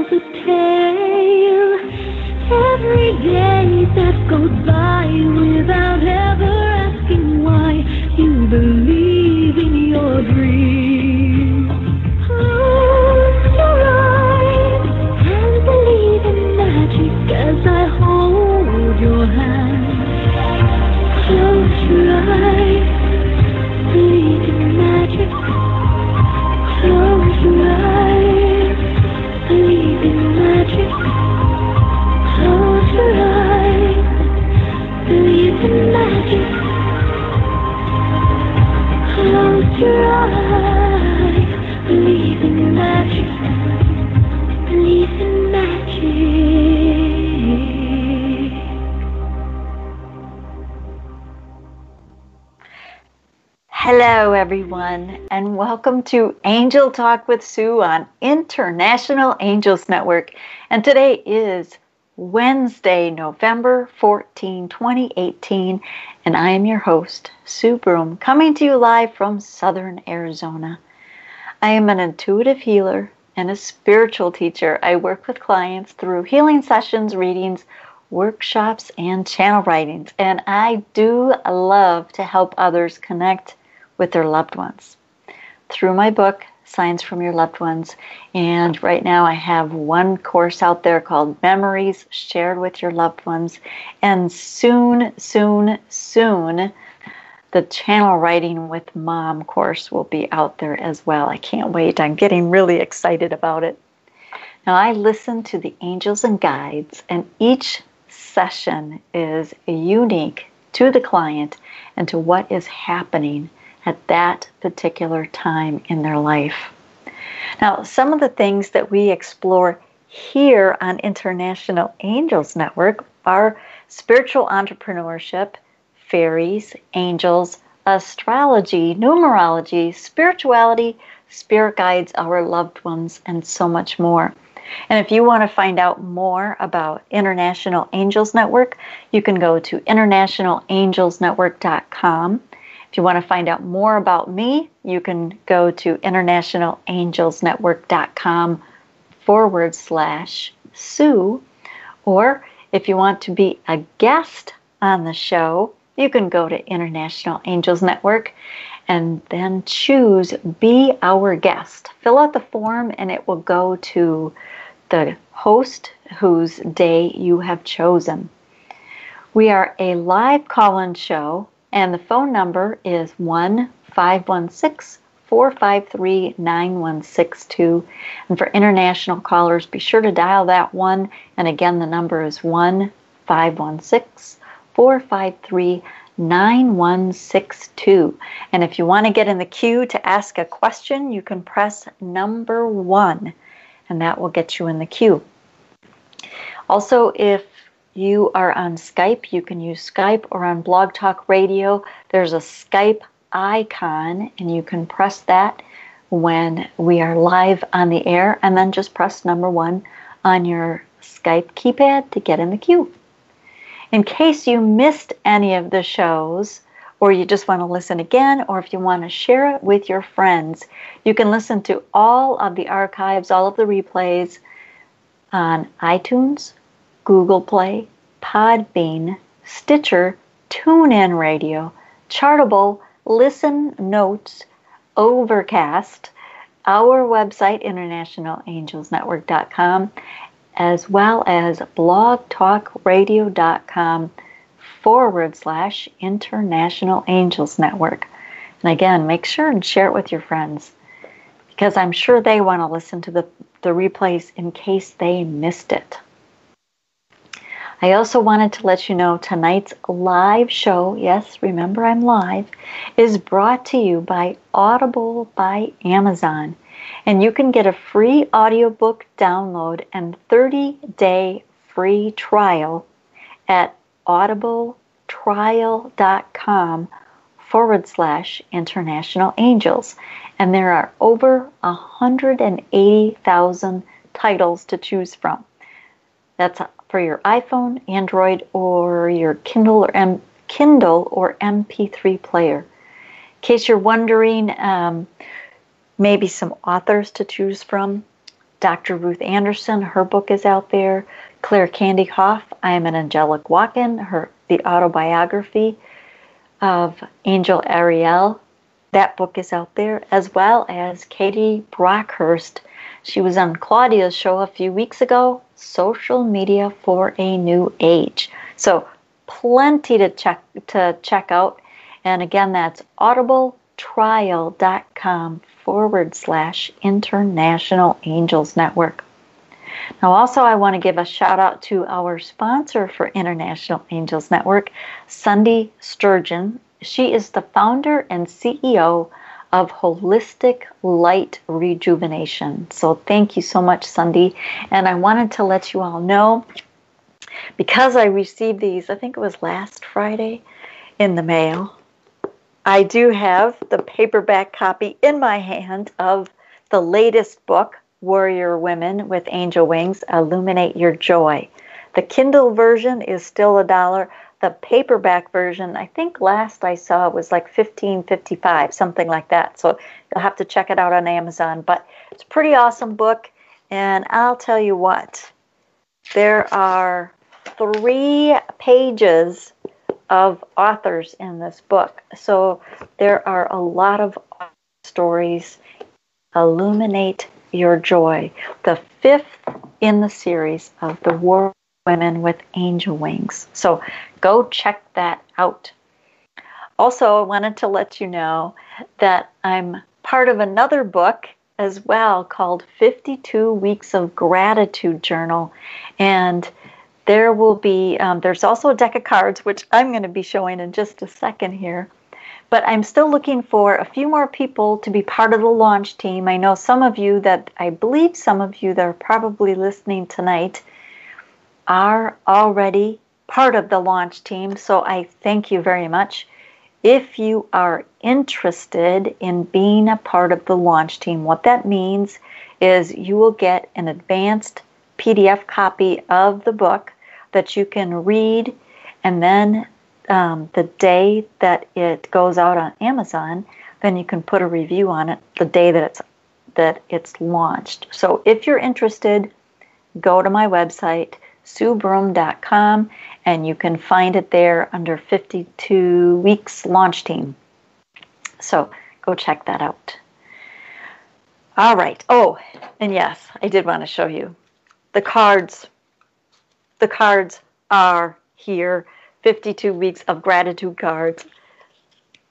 tells a tale. Every day that goes by without Hello, everyone, and welcome to Angel Talk with Sue on International Angels Network. And today is Wednesday, November 14, 2018, and I am your host, Sue Broome, coming to you live from Southern Arizona. I am an intuitive healer and a spiritual teacher. I work with clients through healing sessions, readings, workshops, and channel writings, and I do love to help others connect with their loved ones. Through my book, Signs from Your Loved Ones, and right now I have one course out there called Memories Shared with Your Loved Ones, and soon, soon, soon, the channel writing with mom course will be out there as well. I can't wait. I'm getting really excited about it. Now, I listen to the angels and guides, and each session is unique to the client and to what is happening at that particular time in their life. Now, some of the things that we explore here on International Angels Network are spiritual entrepreneurship, fairies, angels, astrology, numerology, spirituality, spirit guides, our loved ones, and so much more. And if you want to find out more about International Angels Network, you can go to internationalangelsnetwork.com. If you want to find out more about me, you can go to internationalangelsnetwork.com forward slash Sue. Or if you want to be a guest on the show, you can go to International Angels Network and then choose Be Our Guest. Fill out the form and it will go to the host whose day you have chosen. We are a live call in show and the phone number is 1 516 453 9162. And for international callers, be sure to dial that one. And again, the number is 1 516 453 9162. And if you want to get in the queue to ask a question, you can press number one, and that will get you in the queue. Also, if you are on Skype, you can use Skype or on Blog Talk Radio. There's a Skype icon, and you can press that when we are live on the air, and then just press number one on your Skype keypad to get in the queue. In case you missed any of the shows, or you just want to listen again, or if you want to share it with your friends, you can listen to all of the archives, all of the replays on iTunes, Google Play, Podbean, Stitcher, TuneIn Radio, Chartable, Listen Notes, Overcast, our website, internationalangelsnetwork.com, as well as blogtalkradio.com forward slash International Angels Network. And again, make sure and share it with your friends because I'm sure they want to listen to the, the replays in case they missed it. I also wanted to let you know tonight's live show, yes, remember I'm live, is brought to you by Audible by Amazon. And you can get a free audiobook download and 30 day free trial at audibletrial.com forward slash international angels. And there are over 180,000 titles to choose from. That's for your iPhone, Android, or your Kindle or M- Kindle or MP3 player. In case you're wondering, um, maybe some authors to choose from. Dr. Ruth Anderson, her book is out there. Claire Candy Hough, I am an angelic walk-in, her the autobiography of Angel Ariel. That book is out there, as well as Katie Brockhurst. She was on Claudia's show a few weeks ago, Social Media for a New Age. So plenty to check to check out. And again, that's audibletrial.com forward slash international angels network. Now, also, I want to give a shout out to our sponsor for International Angels Network, Sunday Sturgeon. She is the founder and CEO of Holistic Light Rejuvenation. So, thank you so much, Sunday. And I wanted to let you all know because I received these, I think it was last Friday, in the mail. I do have the paperback copy in my hand of the latest book, Warrior Women with Angel Wings Illuminate Your Joy. The Kindle version is still a dollar. The paperback version, I think last I saw was like fifteen fifty five, something like that. So you'll have to check it out on Amazon. But it's a pretty awesome book, and I'll tell you what, there are three pages of authors in this book. So there are a lot of stories. Illuminate your joy. The fifth in the series of the War Women with Angel Wings. So go check that out. Also, I wanted to let you know that I'm part of another book as well called 52 Weeks of Gratitude Journal. And there will be, um, there's also a deck of cards, which I'm going to be showing in just a second here. But I'm still looking for a few more people to be part of the launch team. I know some of you that, I believe some of you that are probably listening tonight are already part of the launch team. So I thank you very much. If you are interested in being a part of the launch team, what that means is you will get an advanced PDF copy of the book that you can read and then um, the day that it goes out on Amazon, then you can put a review on it the day that it's that it's launched. So if you're interested, go to my website suebroome.com and you can find it there under 52 weeks launch team. So go check that out. All right. Oh, and yes, I did want to show you the cards. The cards are here. 52 weeks of gratitude cards.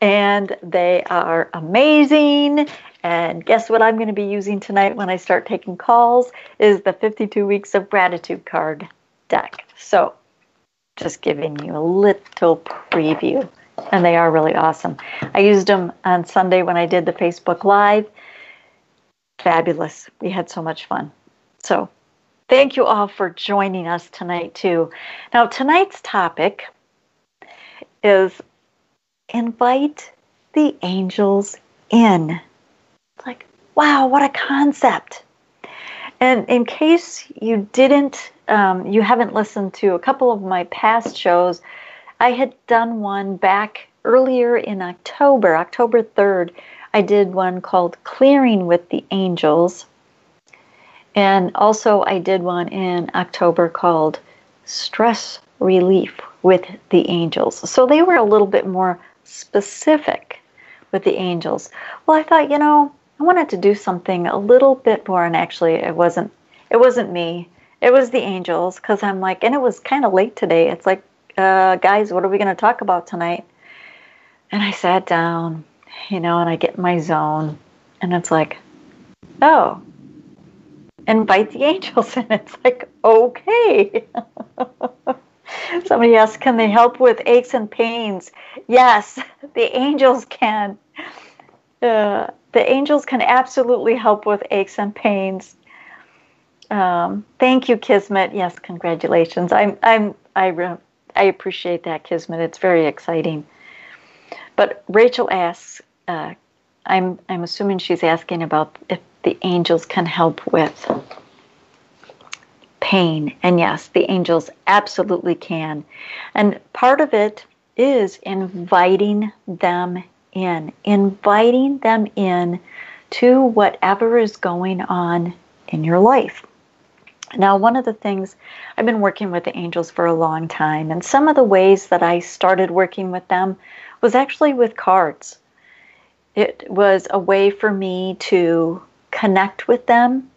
And they are amazing. And guess what I'm going to be using tonight when I start taking calls is the 52 weeks of gratitude card deck. So, just giving you a little preview. And they are really awesome. I used them on Sunday when I did the Facebook Live. Fabulous. We had so much fun. So, thank you all for joining us tonight, too. Now, tonight's topic is invite the angels in. It's like, wow, what a concept. And in case you didn't, um, you haven't listened to a couple of my past shows, I had done one back earlier in October, October 3rd. I did one called Clearing with the Angels. And also, I did one in October called Stress Relief with the angels. So they were a little bit more specific with the angels. Well, I thought, you know, I wanted to do something a little bit more and actually it wasn't it wasn't me. It was the angels cuz I'm like and it was kind of late today. It's like, uh, guys, what are we going to talk about tonight? And I sat down, you know, and I get in my zone and it's like, "Oh, invite the angels." And it's like, "Okay." Somebody asked, can they help with aches and pains? Yes, the angels can. Uh, the angels can absolutely help with aches and pains. Um, thank you, Kismet. Yes, congratulations. I'm, I'm, I, re- I appreciate that, Kismet. It's very exciting. But Rachel asks, uh, I'm, I'm assuming she's asking about if the angels can help with pain. And yes, the angels absolutely can. And part of it is inviting them in, inviting them in to whatever is going on in your life. Now, one of the things I've been working with the angels for a long time, and some of the ways that I started working with them was actually with cards. It was a way for me to connect with them.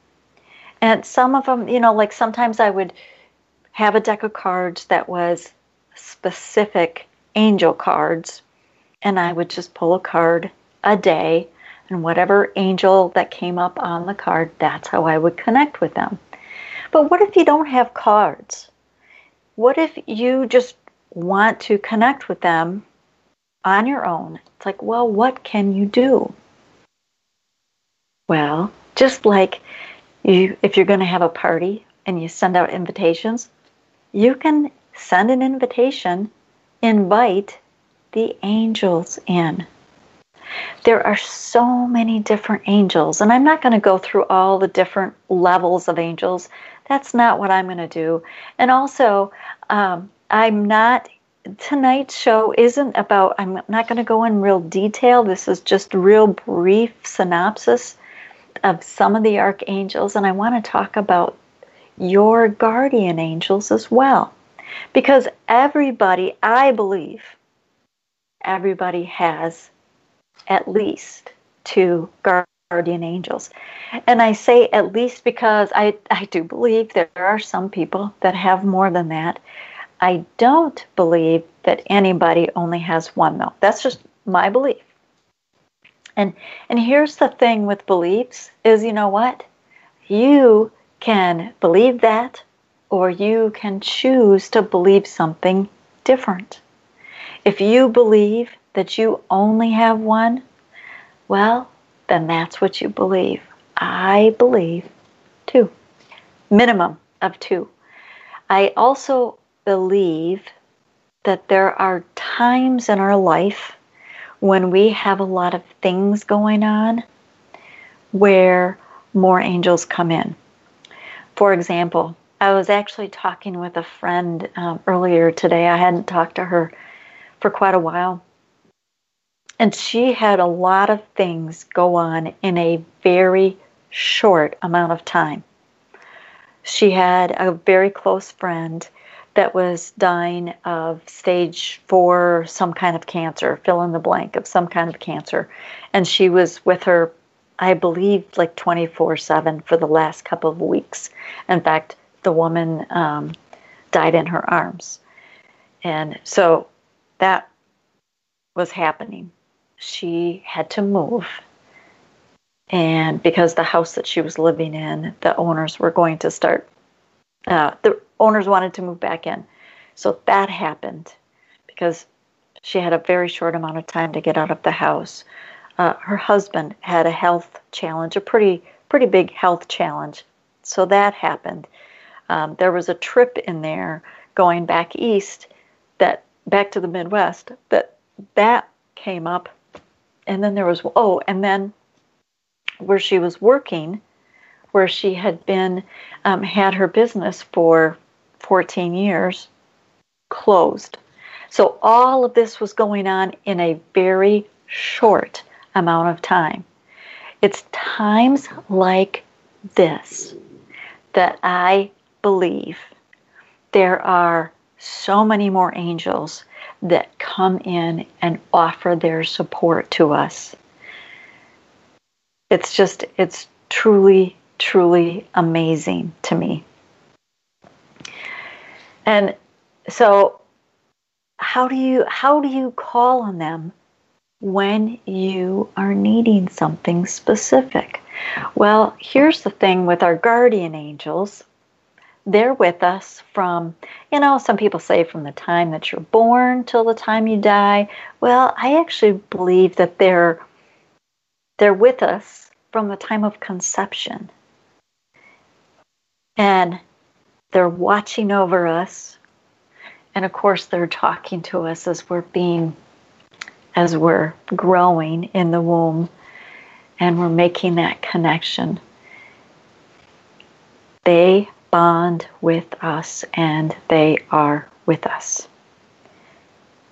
And some of them, you know, like sometimes I would have a deck of cards that was specific angel cards, and I would just pull a card a day, and whatever angel that came up on the card, that's how I would connect with them. But what if you don't have cards? What if you just want to connect with them on your own? It's like, well, what can you do? Well, just like you if you're going to have a party and you send out invitations, you can send an invitation, invite the angels in. There are so many different angels, and I'm not going to go through all the different levels of angels. That's not what I'm going to do. And also, um, I'm not, tonight's show isn't about, I'm not going to go in real detail. This is just real brief synopsis of some of the archangels, and I want to talk about your guardian angels as well. Because everybody, I believe, everybody has at least two guardian angels. And I say at least because I, I do believe there are some people that have more than that. I don't believe that anybody only has one, though. That's just my belief. And and here's the thing with beliefs is you know what? You can believe that or you can choose to believe something different. If you believe that you only have one, well, then that's what you believe. I believe two, minimum of two. I also believe that there are times in our life when we have a lot of things going on where more angels come in. For example, I was actually talking with a friend um, earlier today. I hadn't talked to her for quite a while. And she had a lot of things go on in a very short amount of time. She had a very close friend that was dying of stage four, some kind of cancer, fill in the blank of some kind of cancer. And she was with her, I believe, like 24 7 for the last couple of weeks. In fact, the woman um, died in her arms. And so that was happening. She had to move. And because the house that she was living in, the owners were going to start uh, the owners wanted to move back in. So that happened because she had a very short amount of time to get out of the house. Uh, her husband had a health challenge, a pretty pretty big health challenge. So that happened. Um, there was a trip in there going back east, that back to the Midwest. That that came up, and then there was oh, and then where she was working where she had been um, had her business for 14 years closed. So all of this was going on in a very short amount of time. It's times like this that I believe there are so many more angels that come in and offer their support to us. It's just, it's truly truly amazing to me. And so how do you how do you call on them when you are needing something specific? Well, here's the thing with our guardian angels. They're with us from, you know, some people say from the time that you're born till the time you die. Well, I actually believe that they're they're with us from the time of conception and they're watching over us. And of course, they're talking to us as we're being, as we're growing in the womb and we're making that connection. They bond with us and they are with us.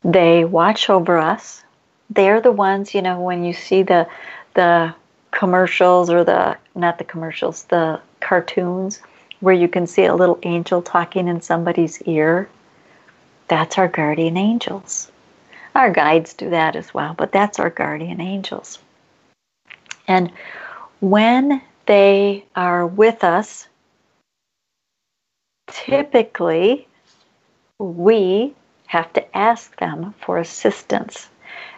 They watch over us. They're the ones, you know, when you see the the commercials or the not the commercials, the cartoons where you can see a little angel talking in somebody's ear. That's our guardian angels. Our guides do that as well, but that's our guardian angels. And when they are with us, typically we have to ask them for assistance.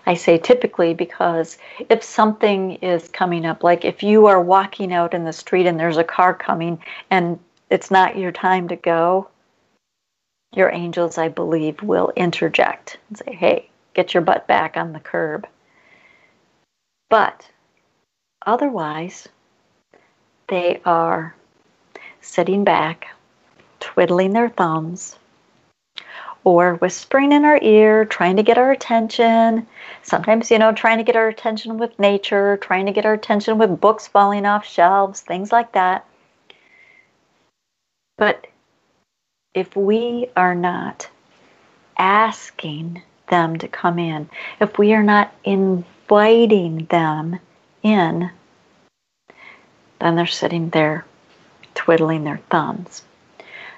I say typically because if something is coming up, like if you are walking out in the street and there's a car coming and it's not your time to go, your angels, I believe, will interject and say, hey, get your butt back on the curb. But otherwise, they are sitting back, twiddling their thumbs, or whispering in our ear, trying to get our attention. Sometimes, you know, trying to get our attention with nature, trying to get our attention with books falling off shelves, things like that. But if we are not asking them to come in, if we are not inviting them in, then they're sitting there twiddling their thumbs.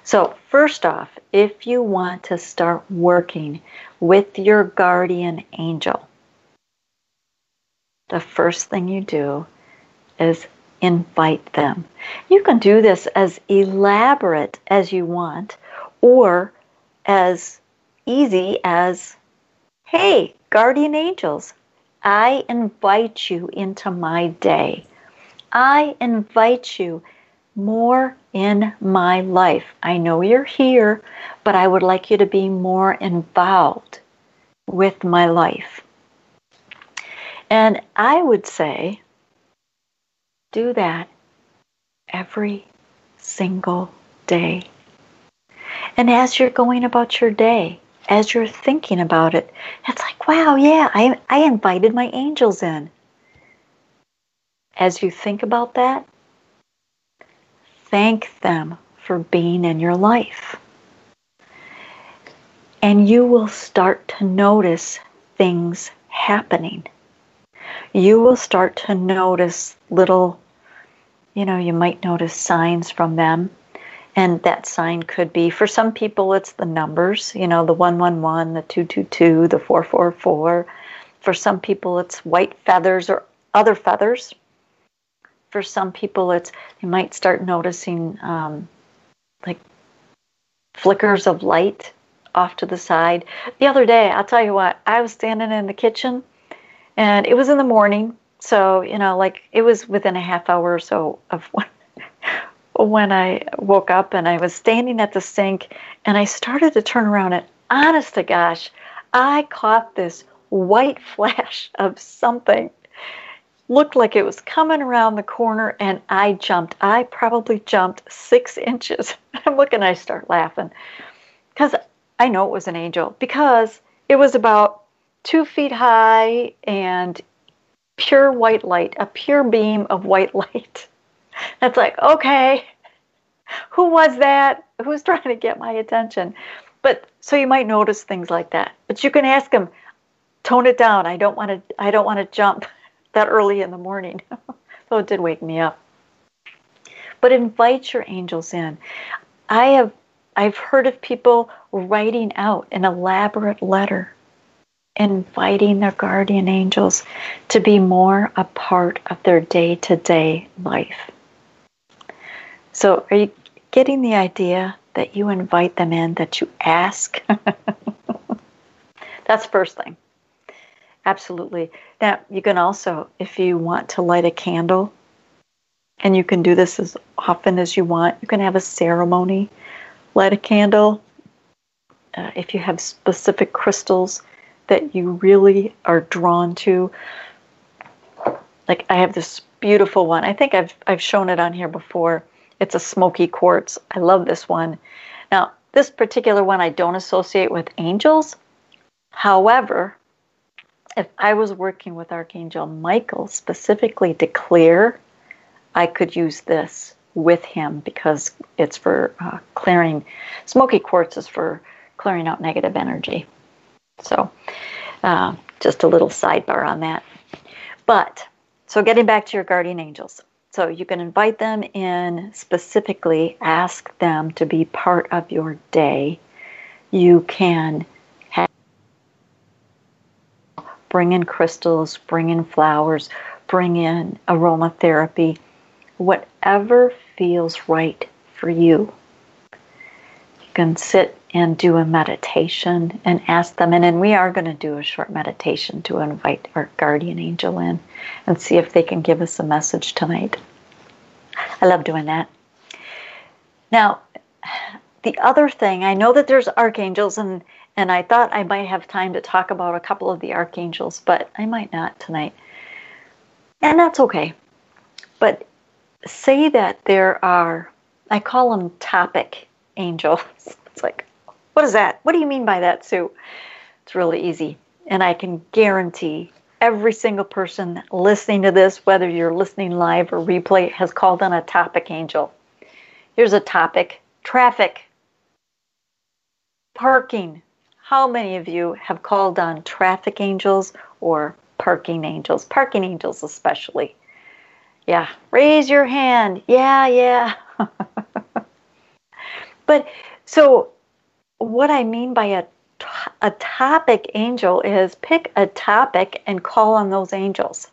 So, first off, if you want to start working with your guardian angel, the first thing you do is invite them. You can do this as elaborate as you want or as easy as, hey, guardian angels, I invite you into my day. I invite you more in my life. I know you're here, but I would like you to be more involved with my life. And I would say, do that every single day. And as you're going about your day, as you're thinking about it, it's like, wow, yeah, I, I invited my angels in. As you think about that, thank them for being in your life. And you will start to notice things happening. You will start to notice little, you know, you might notice signs from them and that sign could be, for some people, it's the numbers, you know, the 111, the 222, the 444. For some people, it's white feathers or other feathers. For some people, it's, they might start noticing um, like flickers of light off to the side. The other day, I'll tell you what, I was standing in the kitchen and it was in the morning. So, you know, like it was within a half hour or so of when when I woke up and I was standing at the sink and I started to turn around and honest to gosh, I caught this white flash of something. Looked like it was coming around the corner and I jumped. I probably jumped six inches. I'm looking, I start laughing because I know it was an angel because it was about two feet high and pure white light, a pure beam of white light. That's like, okay, who was that? Who's trying to get my attention? But so you might notice things like that. But you can ask them, tone it down. I don't want to. I don't want to jump that early in the morning. so it did wake me up. But invite your angels in. I have. I've heard of people writing out an elaborate letter inviting their guardian angels to be more a part of their day to day life. So, are you getting the idea that you invite them in, that you ask? That's first thing. Absolutely. Now, you can also, if you want to light a candle, and you can do this as often as you want, you can have a ceremony, light a candle. Uh, if you have specific crystals that you really are drawn to, like I have this beautiful one. I think I've I've shown it on here before. It's a smoky quartz. I love this one. Now, this particular one I don't associate with angels. However, if I was working with Archangel Michael specifically to clear, I could use this with him because it's for uh, clearing. Smoky quartz is for clearing out negative energy. So, uh, just a little sidebar on that. But, so getting back to your guardian angels. So you can invite them in specifically, ask them to be part of your day. You can have, bring in crystals, bring in flowers, bring in aromatherapy, whatever feels right for you. You can sit and do a meditation and ask them. And we are going to do a short meditation to invite our guardian angel in and see if they can give us a message tonight. I love doing that. Now, the other thing, I know that there's archangels, and, and I thought I might have time to talk about a couple of the archangels, but I might not tonight. And that's okay. But say that there are, I call them topic angels. It's like, what is that? What do you mean by that, Sue? It's really easy. And I can guarantee every single person listening to this, whether you're listening live or replay, has called on a topic angel. Here's a topic traffic, parking. How many of you have called on traffic angels or parking angels? Parking angels, especially. Yeah, raise your hand. Yeah, yeah. but so what I mean by a a topic angel is pick a topic and call on those angels.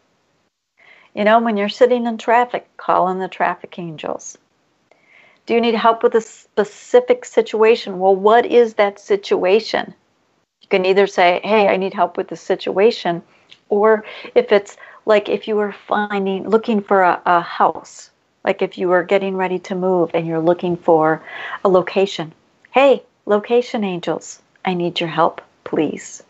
You know, when you're sitting in traffic, call on the traffic angels. Do you need help with a specific situation? Well, what is that situation? You can either say, Hey, I need help with the situation, or if it's like if you were finding, looking for a, a house, like if you were getting ready to move and you're looking for a location. Hey, location angels, I need your help, please.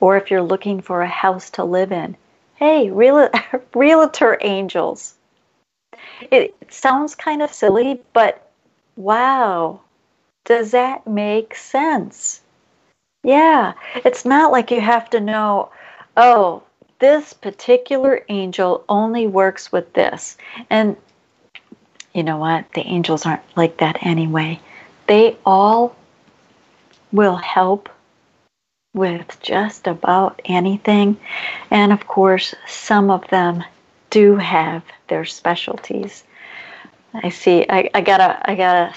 Or if you're looking for a house to live in, hey, real, realtor angels. It, it sounds kind of silly, but wow, does that make sense? Yeah, it's not like you have to know, oh, this particular angel only works with this. And you know what? The angels aren't like that anyway. They all will help with just about anything. And of course, some of them do have their specialties. I see. I, I gotta. I gotta.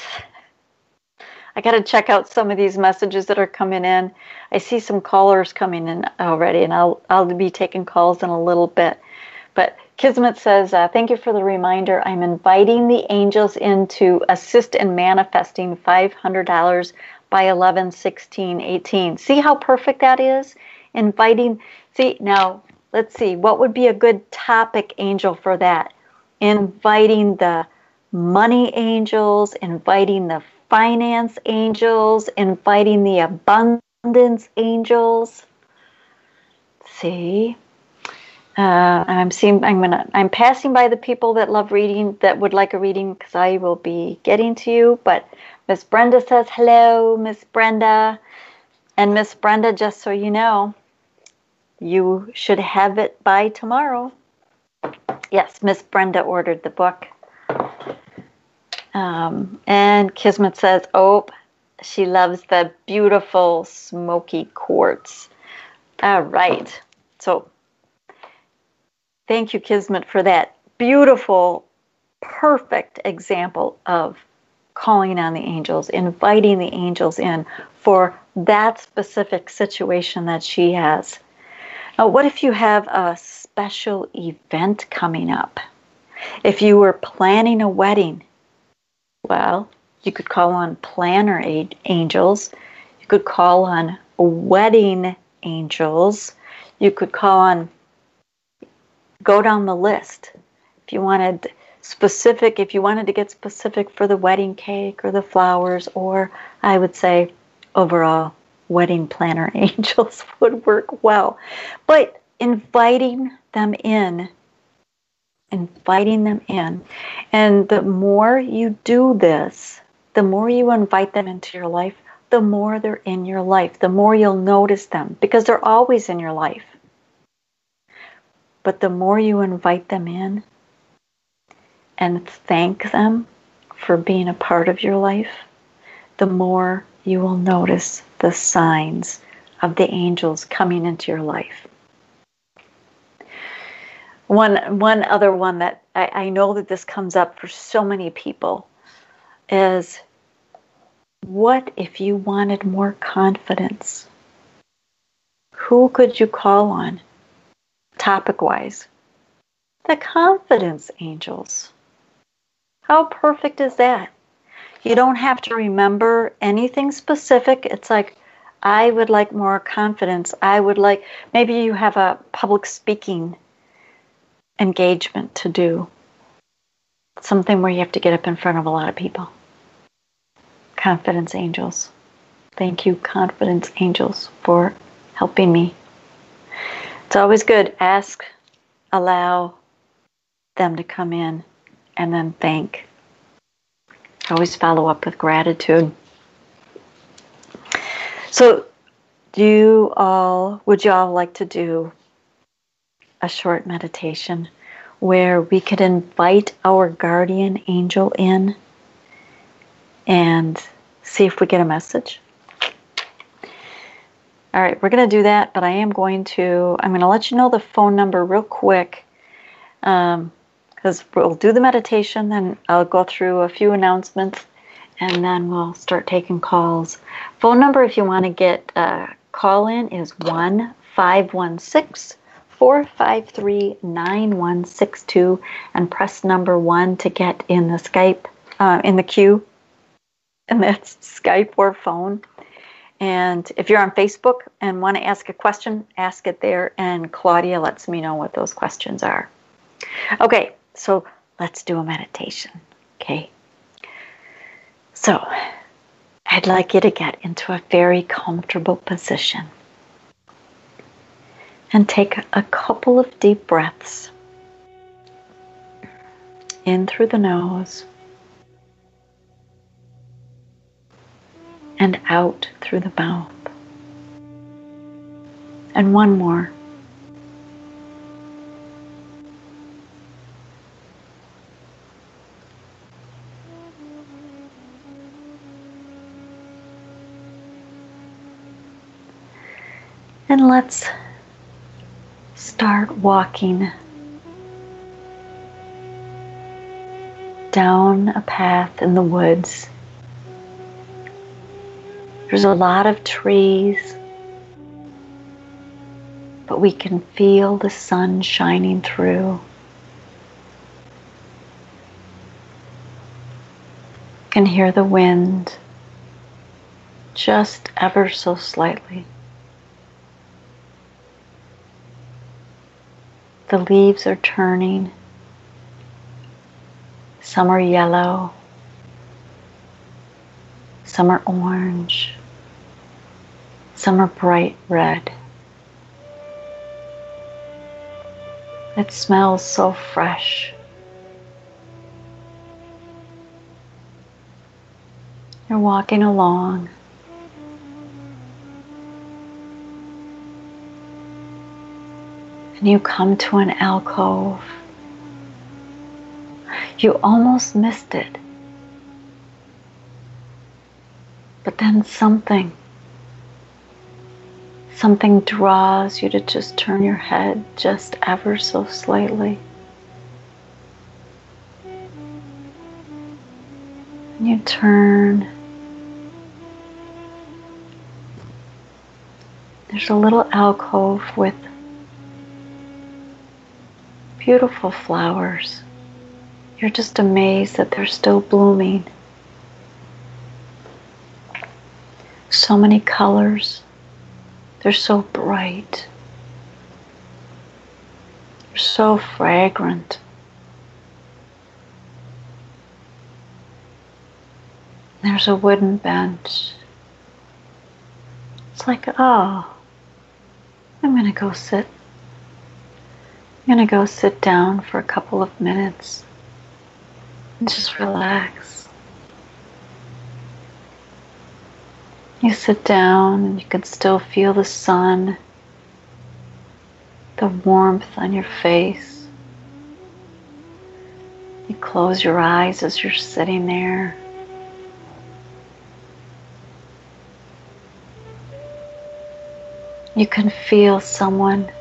I gotta check out some of these messages that are coming in. I see some callers coming in already, and I'll I'll be taking calls in a little bit. But Kismet says, uh, "Thank you for the reminder. I'm inviting the angels in to assist in manifesting five hundred dollars by 11, 16, 18. See how perfect that is? Inviting, see, now let's see, what would be a good topic angel for that? Inviting the money angels, inviting the finance angels, inviting the abundance angels. See, uh, I'm seeing. I'm gonna. I'm passing by the people that love reading that would like a reading because I will be getting to you. But Miss Brenda says hello, Miss Brenda. And Miss Brenda, just so you know, you should have it by tomorrow. Yes, Miss Brenda ordered the book. Um, and Kismet says, oh, she loves the beautiful smoky quartz. All right. So thank you, Kismet, for that beautiful, perfect example of calling on the angels, inviting the angels in for that specific situation that she has. Now, what if you have a special event coming up? If you were planning a wedding, well, you could call on planner angels. You could call on wedding angels. You could call on, go down the list. If you wanted specific, if you wanted to get specific for the wedding cake or the flowers, or I would say overall, wedding planner angels would work well. But inviting them in, inviting them in. And the more you do this, the more you invite them into your life, the more they're in your life, the more you'll notice them because they're always in your life. But the more you invite them in, and thank them for being a part of your life, the more you will notice the signs of the angels coming into your life. One, one other one that I, I know that this comes up for so many people is what if you wanted more confidence? Who could you call on topic wise? The confidence angels. How perfect is that? You don't have to remember anything specific. It's like, I would like more confidence. I would like, maybe you have a public speaking engagement to do, something where you have to get up in front of a lot of people. Confidence angels. Thank you, confidence angels, for helping me. It's always good. Ask, allow them to come in, and then thank. Always follow up with gratitude. So, do you all, would you all like to do a short meditation where we could invite our guardian angel in and see if we get a message? All right, we're going to do that, but I am going to, I'm going to let you know the phone number real quick because um, we'll do the meditation, then I'll go through a few announcements, and then we'll start taking calls. Phone number, if you want to get a call in, is 1 516 453 9162 and press number one to get in the Skype, uh, in the queue. And that's Skype or phone. And if you're on Facebook and want to ask a question, ask it there. And Claudia lets me know what those questions are. Okay, so let's do a meditation. Okay. So I'd like you to get into a very comfortable position and take a couple of deep breaths in through the nose and out through the mouth. And one more. And let's start walking down a path in the woods. There's a lot of trees, but we can feel the sun shining through. Can hear the wind just ever so slightly. The leaves are turning. Some are yellow, some are orange, some are bright red. It smells so fresh. You're walking along. And you come to an alcove. You almost missed it. But then something, something draws you to just turn your head just ever so slightly. And you turn. There's a little alcove with beautiful flowers. You're just amazed that they're still blooming. So many colors. They're so bright. They're so fragrant. There's a wooden bench. It's like, oh, I'm going to go sit Going to go sit down for a couple of minutes and just relax. You sit down and you can still feel the sun, the warmth on your face. You close your eyes as you're sitting there. You can feel someone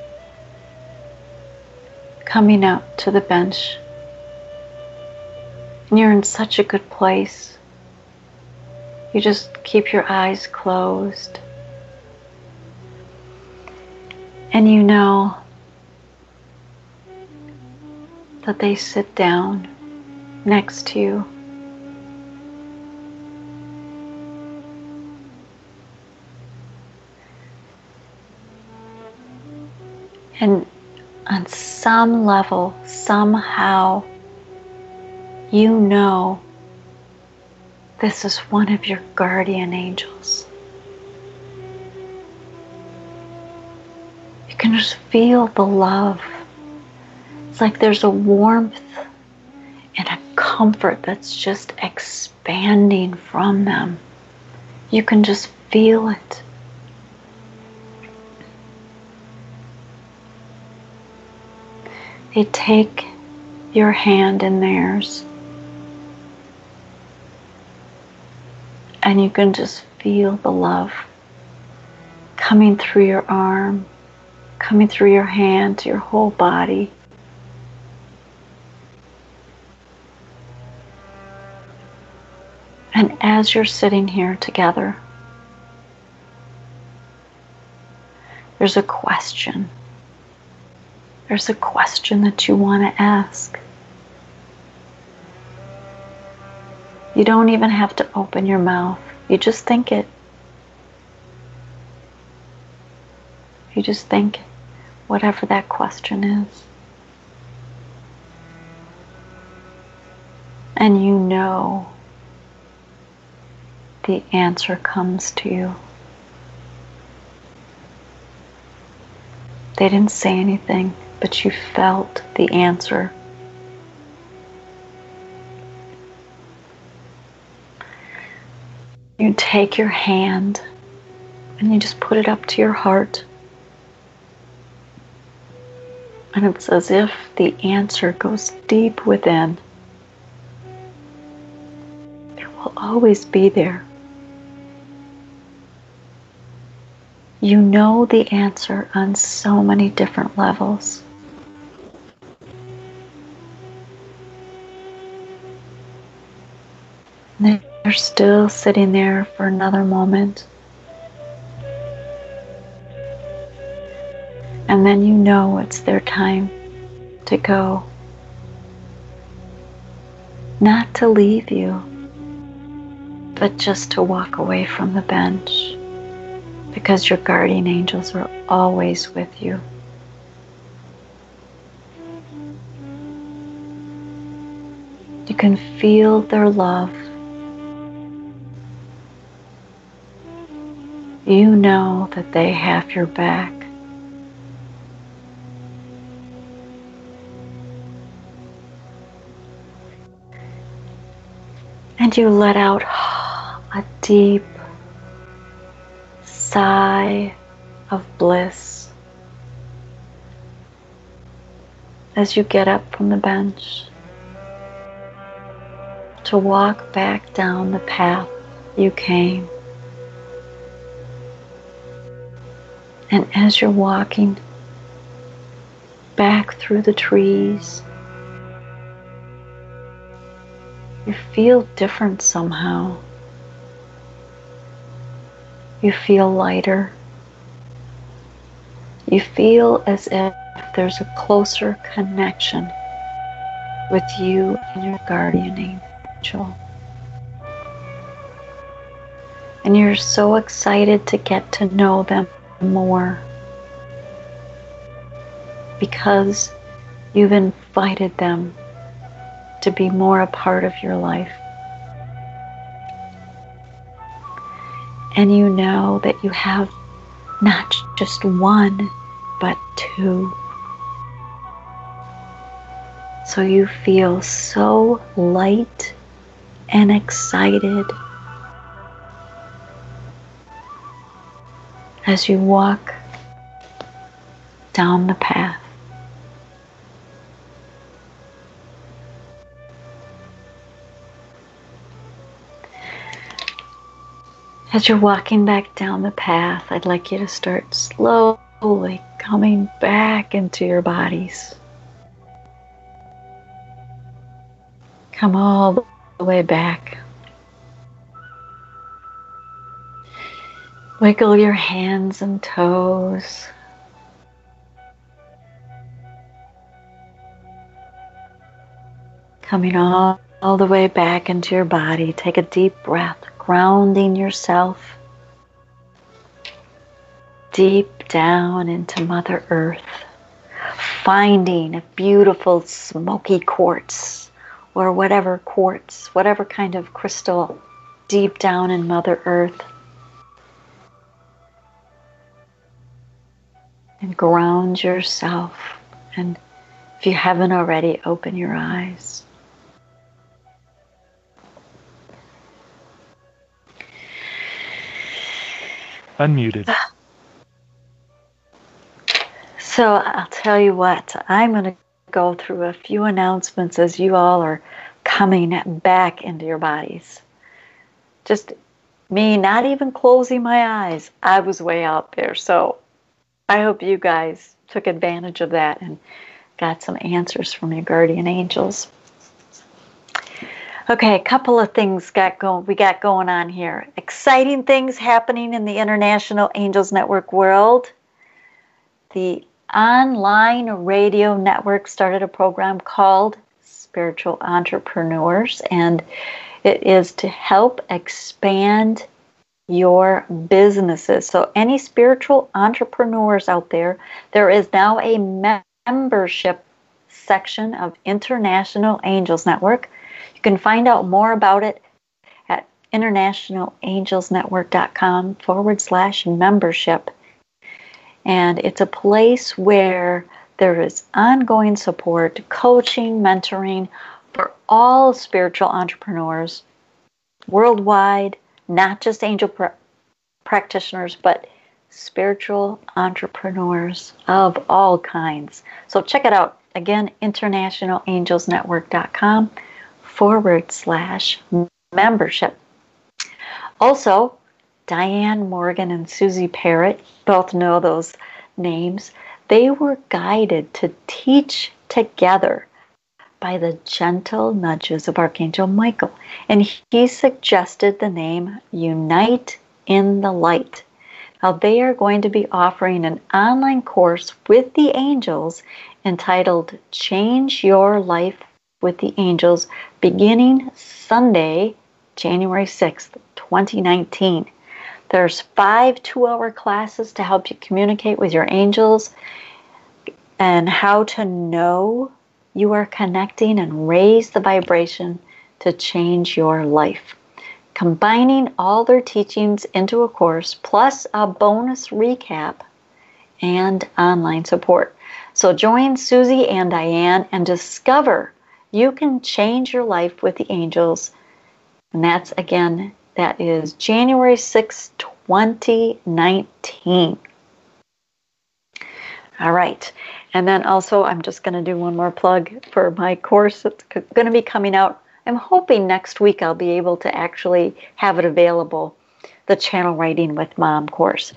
coming up to the bench And you're in such a good place. You just keep your eyes closed. And you know that they sit down next to you. And some level, somehow, you know this is one of your guardian angels. You can just feel the love. It's like there's a warmth and a comfort that's just expanding from them. You can just feel it. They take your hand in theirs. And you can just feel the love coming through your arm, coming through your hand to your whole body. And as you're sitting here together, there's a question there's a question that you want to ask. You don't even have to open your mouth. You just think it. You just think whatever that question is. And you know the answer comes to you. They didn't say anything but you felt the answer. You take your hand and you just put it up to your heart. And it's as if the answer goes deep within. It will always be there. You know the answer on so many different levels. They're still sitting there for another moment. And then you know it's their time to go. Not to leave you, but just to walk away from the bench because your guardian angels are always with you. You can feel their love you know that they have your back. And you let out a deep sigh of bliss as you get up from the bench to walk back down the path you came. And as you're walking back through the trees, you feel different somehow. You feel lighter. You feel as if there's a closer connection with you and your guardian angel. And you're so excited to get to know them more because you've invited them to be more a part of your life. And you know that you have not just one, but two. So you feel so light and excited as you walk down the path. As you're walking back down the path, I'd like you to start slowly coming back into your bodies. Come all the way back. Wiggle your hands and toes. Coming all, all the way back into your body. Take a deep breath, grounding yourself deep down into Mother Earth, finding a beautiful smoky quartz or whatever quartz, whatever kind of crystal deep down in Mother Earth. And ground yourself. And if you haven't already, open your eyes. Unmuted. So I'll tell you what, I'm going to go through a few announcements as you all are coming back into your bodies. Just me not even closing my eyes. I was way out there. So I hope you guys took advantage of that and got some answers from your guardian angels. Okay, a couple of things got going we got going on here. Exciting things happening in the International Angels Network world. The online radio network started a program called Spiritual Entrepreneurs, and it is to help expand your businesses. So, any spiritual entrepreneurs out there, there is now a membership section of International Angels Network. You can find out more about it at internationalangelsnetwork.com forward slash membership. And it's a place where there is ongoing support, coaching, mentoring for all spiritual entrepreneurs worldwide, not just angel pr- practitioners, but spiritual entrepreneurs of all kinds. So check it out. Again, internationalangelsnetwork.com forward slash membership. Also, Diane Morgan and Susie Parrott, both know those names, they were guided to teach together by the gentle nudges of Archangel Michael. And he suggested the name Unite in the Light. Now, they are going to be offering an online course with the angels entitled Change Your Life with the Angels beginning Sunday, January 6th, 2019. There's five two hour classes to help you communicate with your angels and how to know you are connecting and raise the vibration to change your life. Combining all their teachings into a course plus a bonus recap and online support. So join Susie and Diane and discover you can change your life with the angels. And that's again that is January 6, 2019. All right. And then also, I'm just going to do one more plug for my course that's going to be coming out. I'm hoping next week I'll be able to actually have it available the Channel Writing with Mom course.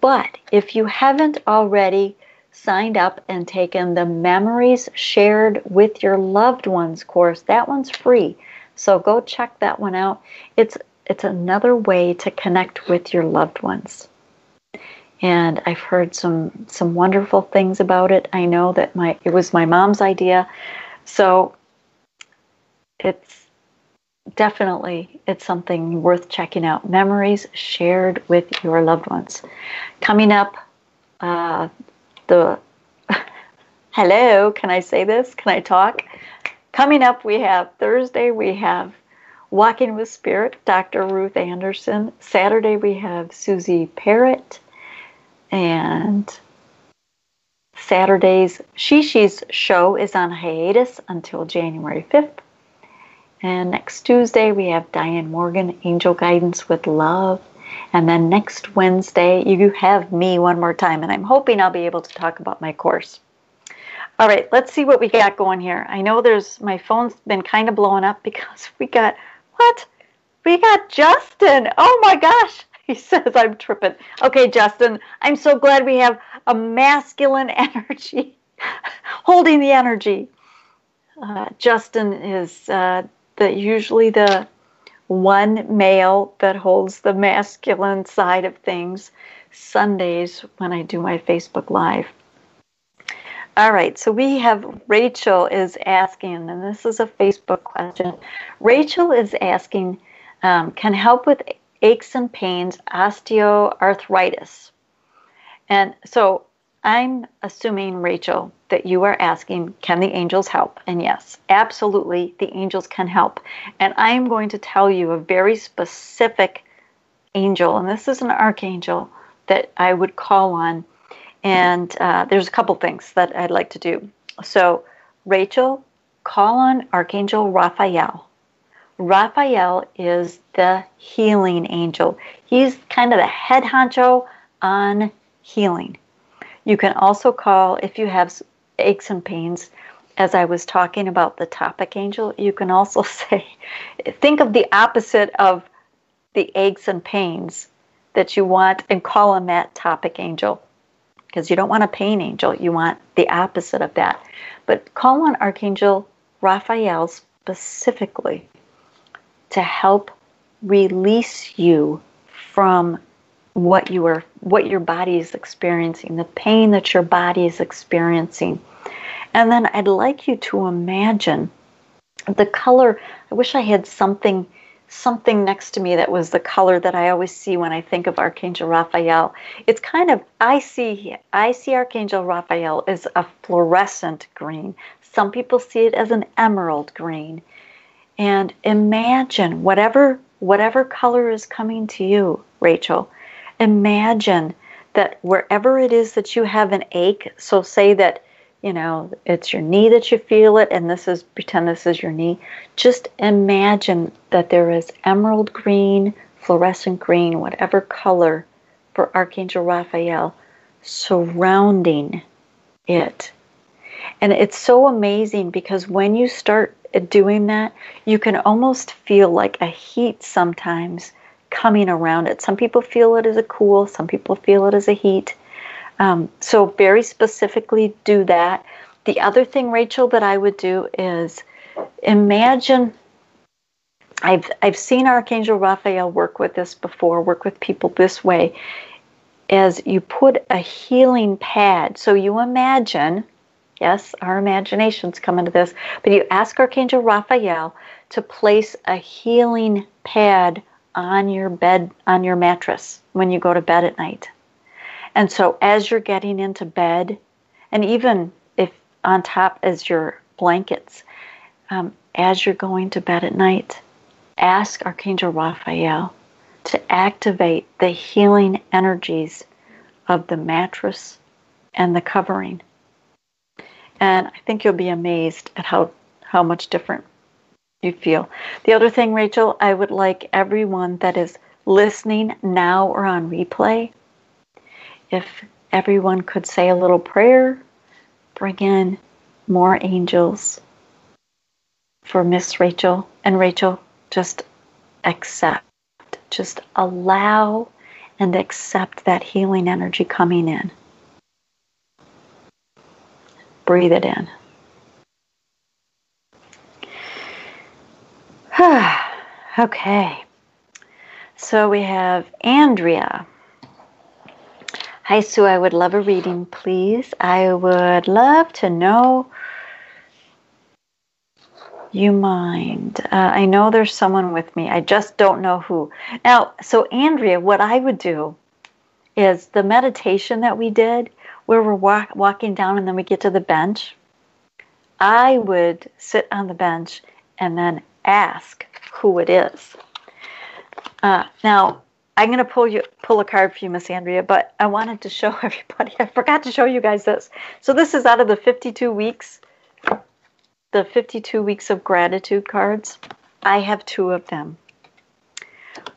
But if you haven't already signed up and taken the Memories Shared with Your Loved Ones course, that one's free. So go check that one out. It's it's another way to connect with your loved ones. And I've heard some some wonderful things about it. I know that my it was my mom's idea. So it's definitely it's something worth checking out. Memories shared with your loved ones. Coming up, uh, the hello, can I say this? Can I talk? Coming up, we have Thursday. We have Walking with Spirit, Dr. Ruth Anderson. Saturday we have Susie Parrott. And Saturday's Shishi's show is on hiatus until January 5th. And next Tuesday we have Diane Morgan, Angel Guidance with Love. And then next Wednesday, you have me one more time, and I'm hoping I'll be able to talk about my course. All right, let's see what we got going here. I know there's my phone's been kind of blowing up because we got what? We got Justin. Oh my gosh. He says I'm tripping. Okay, Justin, I'm so glad we have a masculine energy holding the energy. Uh, Justin is uh, the usually the one male that holds the masculine side of things Sundays when I do my Facebook Live. All right, so we have Rachel is asking, and this is a Facebook question. Rachel is asking, um, can help with aches and pains, osteoarthritis. And so I'm assuming, Rachel, that you are asking, can the angels help? And yes, absolutely, the angels can help. And I am going to tell you a very specific angel, and this is an archangel that I would call on and uh, there's a couple things that I'd like to do. So, Rachel, call on Archangel Raphael. Raphael is the healing angel. He's kind of the head honcho on healing. You can also call, if you have aches and pains, as I was talking about the topic angel, you can also say, think of the opposite of the aches and pains that you want and call on that topic angel because you don't want a pain angel. You want the opposite of that. But call on Archangel Raphael specifically to help release you from what you are what your body is experiencing, the pain that your body is experiencing. And then I'd like you to imagine the color. I wish I had something something next to me that was the color that I always see when I think of Archangel Raphael. It's kind of I see I see Archangel Raphael as a fluorescent green. Some people see it as an emerald green. And imagine whatever whatever color is coming to you, Rachel. Imagine that wherever it is that you have an ache, so say that you know, it's your knee that you feel it, and this is pretend this is your knee. Just imagine that there is emerald green, fluorescent green, whatever color for Archangel Raphael surrounding it. And it's so amazing because when you start doing that, you can almost feel like a heat sometimes coming around it. Some people feel it as a cool, some people feel it as a heat. Um, so, very specifically, do that. The other thing, Rachel, that I would do is imagine. I've I've seen Archangel Raphael work with this before, work with people this way, as you put a healing pad. So you imagine, yes, our imaginations come into this, but you ask Archangel Raphael to place a healing pad on your bed, on your mattress when you go to bed at night. And so as you're getting into bed, and even if on top as your blankets, um, as you're going to bed at night, ask Archangel Raphael to activate the healing energies of the mattress and the covering. And I think you'll be amazed at how, how much different you feel. The other thing, Rachel, I would like everyone that is listening now or on replay if everyone could say a little prayer, bring in more angels for Miss Rachel. And Rachel, just accept, just allow and accept that healing energy coming in. Breathe it in. okay. So we have Andrea. Hi, Sue. I would love a reading, please. I would love to know you mind. Uh, I know there's someone with me. I just don't know who. Now, so Andrea, what I would do is the meditation that we did, where we're walk, walking down and then we get to the bench. I would sit on the bench and then ask who it is. Uh, now, I'm going to pull you pull a card for you, Miss Andrea, but I wanted to show everybody. I forgot to show you guys this. So this is out of the 52 weeks, the 52 weeks of gratitude cards. I have two of them.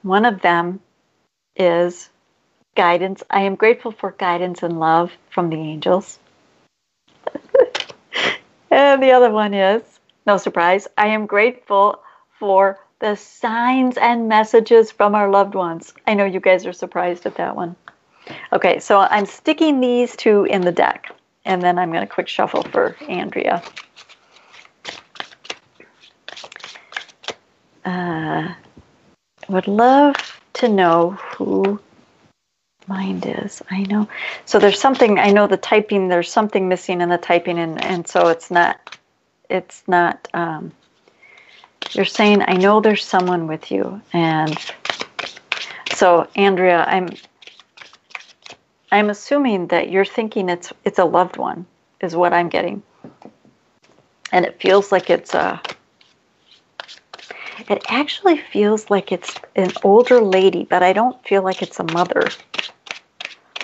One of them is guidance. I am grateful for guidance and love from the angels. and the other one is, no surprise, I am grateful for the signs and messages from our loved ones. I know you guys are surprised at that one. Okay, so I'm sticking these two in the deck, and then I'm going to quick shuffle for Andrea. uh, would love to know who mind is. I know. So there's something. I know the typing. There's something missing in the typing, and and so it's not. It's not. Um, you're saying I know there's someone with you, and so Andrea, I'm. I'm assuming that you're thinking it's it's a loved one, is what I'm getting, and it feels like it's a it actually feels like it's an older lady, but I don't feel like it's a mother.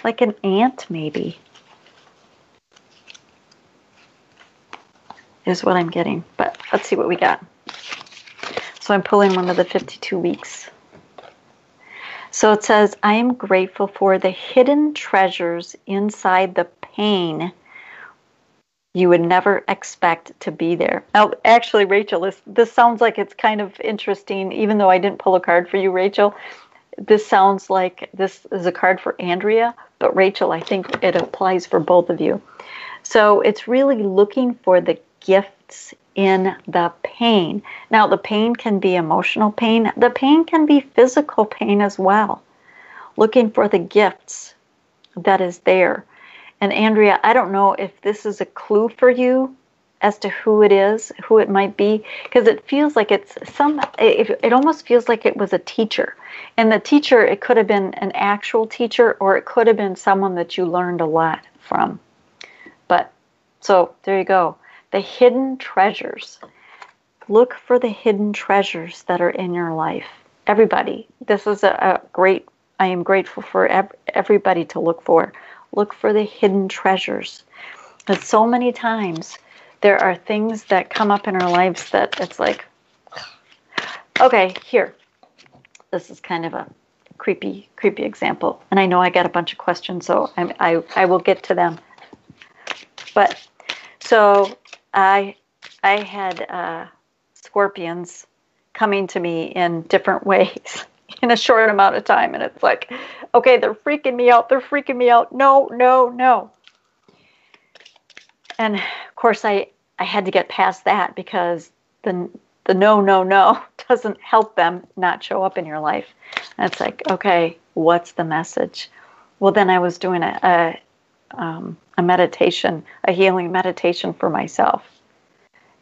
Like an aunt, maybe. Is what I'm getting. But let's see what we got. So I'm pulling one of the 52 weeks. So it says, I am grateful for the hidden treasures inside the pain you would never expect to be there. Now, actually, Rachel, this, this sounds like it's kind of interesting, even though I didn't pull a card for you, Rachel. This sounds like this is a card for Andrea, but Rachel, I think it applies for both of you. So it's really looking for the gifts in the pain. Now, the pain can be emotional pain, the pain can be physical pain as well. Looking for the gifts that is there. And Andrea, I don't know if this is a clue for you as to who it is, who it might be, because it feels like it's some, it, it almost feels like it was a teacher. And the teacher, it could have been an actual teacher or it could have been someone that you learned a lot from. But so there you go. The hidden treasures. Look for the hidden treasures that are in your life. Everybody, this is a, a great, I am grateful for ev- everybody to look for look for the hidden treasures. But so many times there are things that come up in our lives that it's like, okay, here. This is kind of a creepy, creepy example. And I know I got a bunch of questions, so I, I, I will get to them. But so I, I had uh, scorpions coming to me in different ways in a short amount of time. And it's like, okay, they're freaking me out. They're freaking me out. No, no, no. And of course, I, I had to get past that because the, the no, no, no doesn't help them not show up in your life. And it's like, okay, what's the message? Well, then I was doing a, a, um, a meditation, a healing meditation for myself.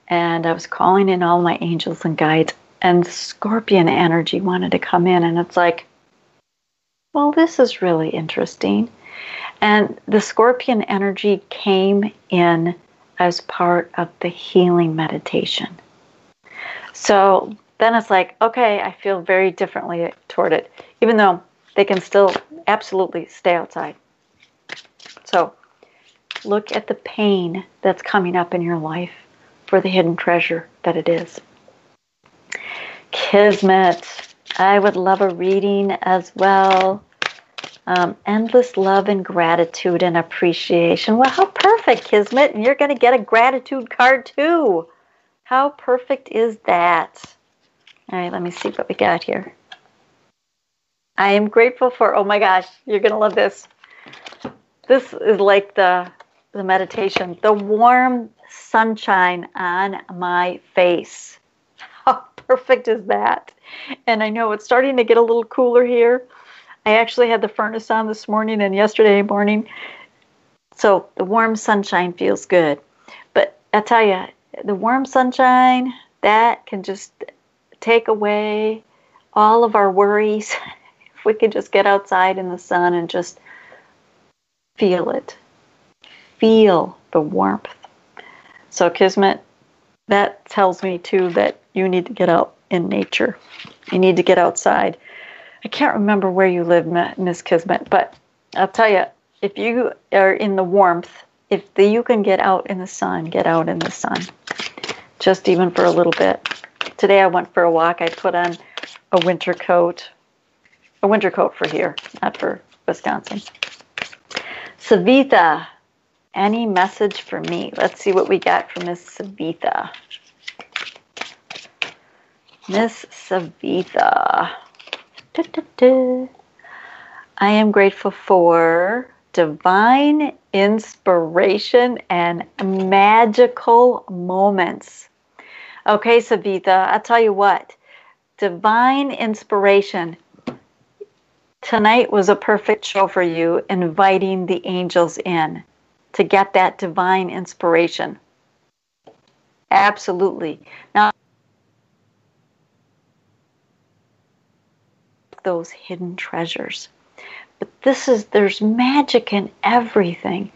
And I was calling in all my angels and guides and scorpion energy wanted to come in. And it's like, well, this is really interesting. And the scorpion energy came in as part of the healing meditation. So then it's like, okay, I feel very differently toward it, even though they can still absolutely stay outside. So look at the pain that's coming up in your life for the hidden treasure that it is. Kismet. I would love a reading as well. Um, endless love and gratitude and appreciation. Well, how perfect, Kismet. And you're going to get a gratitude card too. How perfect is that? All right, let me see what we got here. I am grateful for, oh my gosh, you're going to love this. This is like the, the meditation, the warm sunshine on my face How perfect is that? And I know it's starting to get a little cooler here. I actually had the furnace on this morning and yesterday morning. So the warm sunshine feels good. But I tell you, the warm sunshine, that can just take away all of our worries. if we could just get outside in the sun and just feel it, feel the warmth. So, Kismet, that tells me too that you need to get out in nature. You need to get outside. I can't remember where you live, Miss Kismet, but I'll tell you, if you are in the warmth, if the, you can get out in the sun, get out in the sun, just even for a little bit. Today I went for a walk. I put on a winter coat, a winter coat for here, not for Wisconsin. Savita, any message for me? Let's see what we got from Miss Savitha. Miss Savitha. I am grateful for divine inspiration and magical moments. Okay, Savitha, I'll tell you what. divine inspiration. Tonight was a perfect show for you, inviting the angels in to get that divine inspiration. Absolutely. Now, those hidden treasures. But this is, there's magic in everything.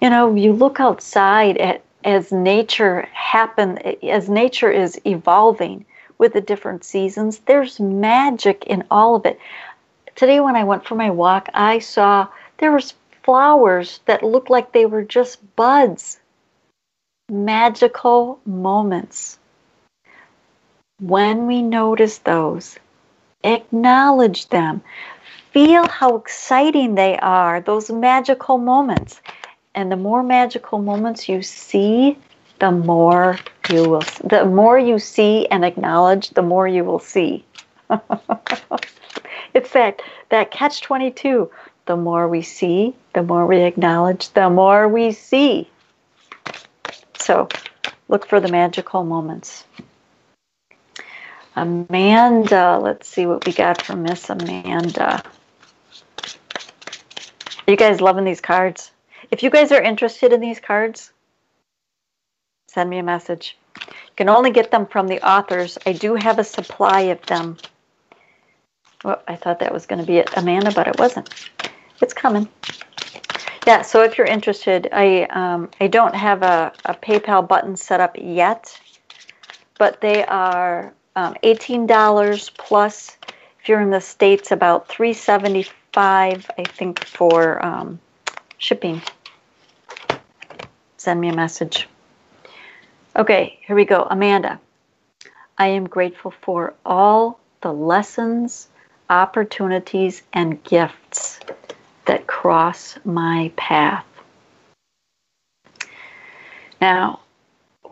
You know, you look outside at as nature happen as nature is evolving with the different seasons there's magic in all of it today when i went for my walk i saw there was flowers that looked like they were just buds magical moments when we notice those acknowledge them feel how exciting they are those magical moments and the more magical moments you see, the more you will the more you see and acknowledge, the more you will see. it's that that catch 22. The more we see, the more we acknowledge, the more we see. So, look for the magical moments. Amanda, let's see what we got from Miss Amanda. Are you guys loving these cards? If you guys are interested in these cards, send me a message. You can only get them from the authors. I do have a supply of them. Well, I thought that was going to be it, Amanda, but it wasn't. It's coming. Yeah, so if you're interested, I um, I don't have a, a PayPal button set up yet, but they are um, $18 plus. If you're in the states, about 375 I think, for um, shipping send me a message. Okay, here we go. Amanda, I am grateful for all the lessons, opportunities, and gifts that cross my path. Now,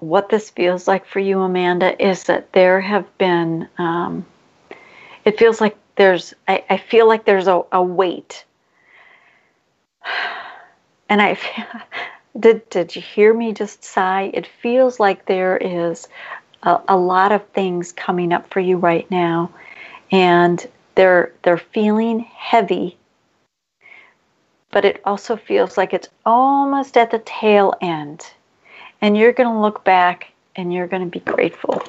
what this feels like for you, Amanda, is that there have been, um, it feels like there's, I, I feel like there's a, a weight. And I, did, did you hear me just sigh? It feels like there is a, a lot of things coming up for you right now, and they're they're feeling heavy, but it also feels like it's almost at the tail end. And you're going to look back and you're going to be grateful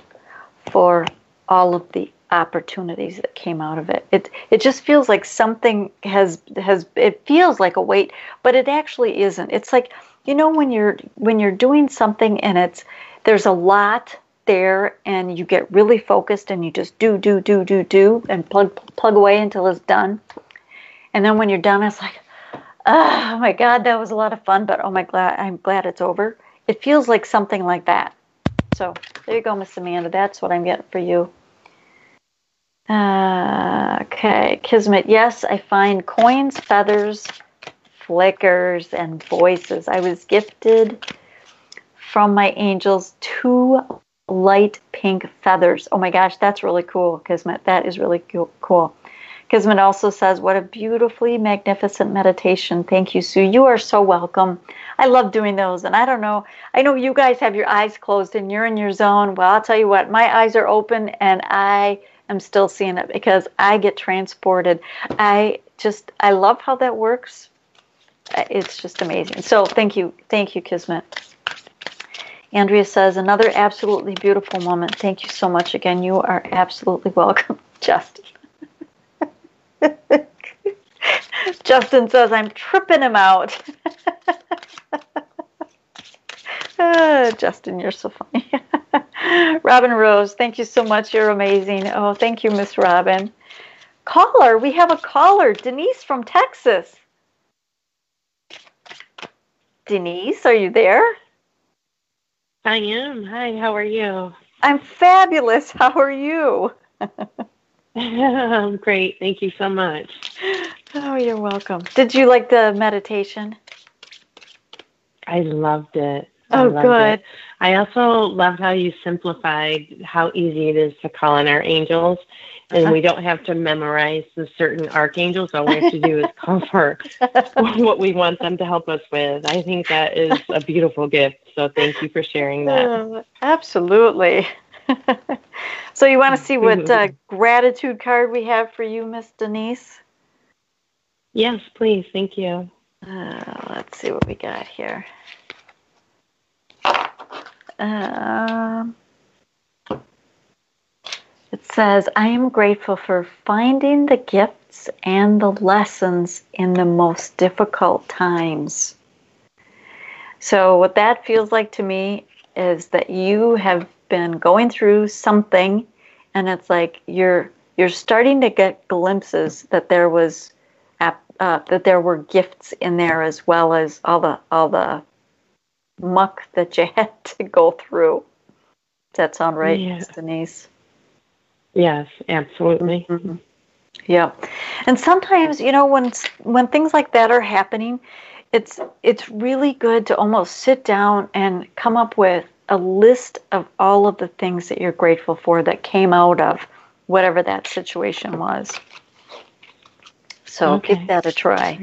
for all of the opportunities that came out of it. It it just feels like something has has it feels like a weight, but it actually isn't. It's like you know when you're when you're doing something and it's there's a lot there and you get really focused and you just do do do do do and plug plug away until it's done and then when you're done it's like oh my god that was a lot of fun but oh my god i'm glad it's over it feels like something like that so there you go miss amanda that's what i'm getting for you uh, okay kismet yes i find coins feathers flickers and voices. I was gifted from my angels two light pink feathers. Oh my gosh, that's really cool, Kismet. That is really cool. Kismet also says, What a beautifully magnificent meditation. Thank you, Sue. You are so welcome. I love doing those. And I don't know, I know you guys have your eyes closed and you're in your zone. Well, I'll tell you what, my eyes are open and I am still seeing it because I get transported. I just, I love how that works it's just amazing. So thank you, thank you, Kismet. Andrea says another absolutely beautiful moment. Thank you so much again. You are absolutely welcome, Justin. Justin says I'm tripping him out. uh, Justin, you're so funny. Robin Rose, thank you so much. You're amazing. Oh, thank you, Miss Robin. Caller, we have a caller, Denise from Texas. Denise, are you there? I am. Hi, how are you? I'm fabulous. How are you? Great. Thank you so much. Oh, you're welcome. Did you like the meditation? I loved it. Oh, good. It. I also loved how you simplified how easy it is to call on our angels and we don't have to memorize the certain archangels. All we have to do is call for what we want them to help us with. I think that is a beautiful gift. So thank you for sharing that. Uh, absolutely. so you want to see what uh, gratitude card we have for you, Miss Denise? Yes, please. Thank you. Uh, let's see what we got here. Um, it says, I am grateful for finding the gifts and the lessons in the most difficult times. So, what that feels like to me is that you have been going through something and it's like you're you're starting to get glimpses that there was uh, that there were gifts in there as well as all the all the muck that you had to go through. Does that sound right, yeah. Denise? Yes, absolutely. Mm-hmm. Yeah, and sometimes you know when when things like that are happening, it's it's really good to almost sit down and come up with a list of all of the things that you're grateful for that came out of whatever that situation was. So okay. give that a try.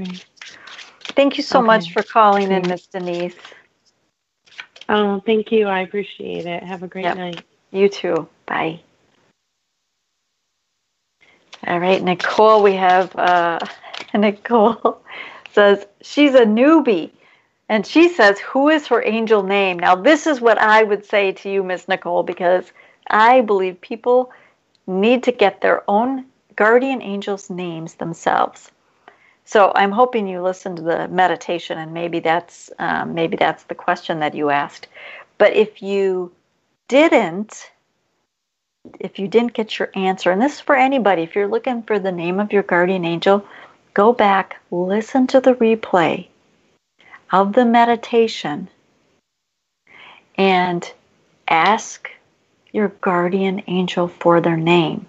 Thank you so okay. much for calling in, Miss Denise. Oh, thank you. I appreciate it. Have a great yep. night. You too. Bye. All right, Nicole, we have uh, Nicole says she's a newbie and she says, Who is her angel name? Now, this is what I would say to you, Miss Nicole, because I believe people need to get their own guardian angels' names themselves. So I'm hoping you listened to the meditation, and maybe that's um, maybe that's the question that you asked. But if you didn't, if you didn't get your answer, and this is for anybody, if you're looking for the name of your guardian angel, go back, listen to the replay, of the meditation and ask your guardian angel for their name.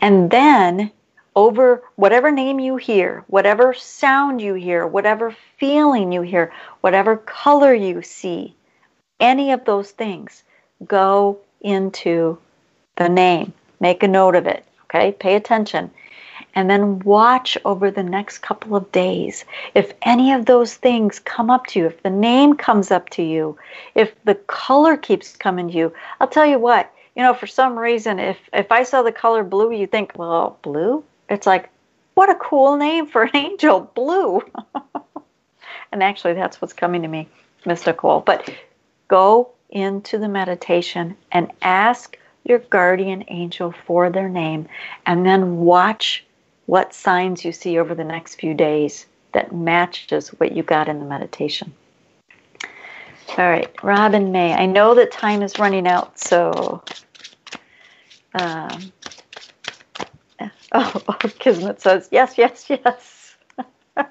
And then, over whatever name you hear, whatever sound you hear, whatever feeling you hear, whatever color you see, any of those things, go into the name. Make a note of it. Okay? Pay attention and then watch over the next couple of days. If any of those things come up to you, if the name comes up to you, if the color keeps coming to you, I'll tell you what, you know, for some reason, if, if I saw the color blue, you think, well, blue? It's like, what a cool name for an angel, blue. and actually, that's what's coming to me, Miss Nicole. But go into the meditation and ask your guardian angel for their name and then watch what signs you see over the next few days that matches what you got in the meditation. All right, Robin May. I know that time is running out, so. Um, oh, oh, Kismet says, yes, yes, yes.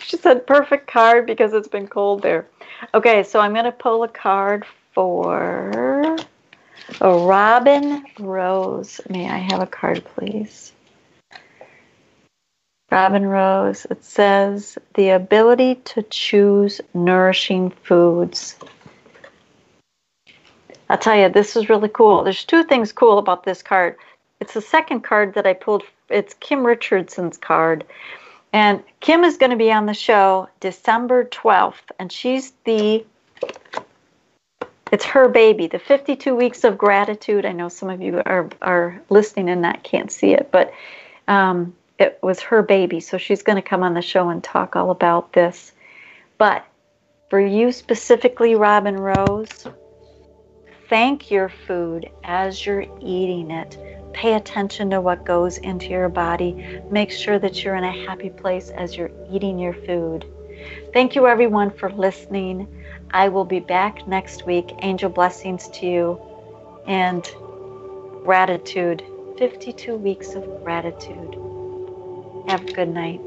she said, perfect card because it's been cold there. Okay, so I'm going to pull a card for Robin Rose. May I have a card, please? Robin Rose, it says the ability to choose nourishing foods. I'll tell you, this is really cool. There's two things cool about this card. It's the second card that I pulled. It's Kim Richardson's card. And Kim is going to be on the show December 12th. And she's the, it's her baby, the 52 Weeks of Gratitude. I know some of you are, are listening and not can't see it, but um, it was her baby, so she's going to come on the show and talk all about this. But for you specifically, Robin Rose, thank your food as you're eating it. Pay attention to what goes into your body. Make sure that you're in a happy place as you're eating your food. Thank you, everyone, for listening. I will be back next week. Angel blessings to you and gratitude 52 weeks of gratitude. Have a good night.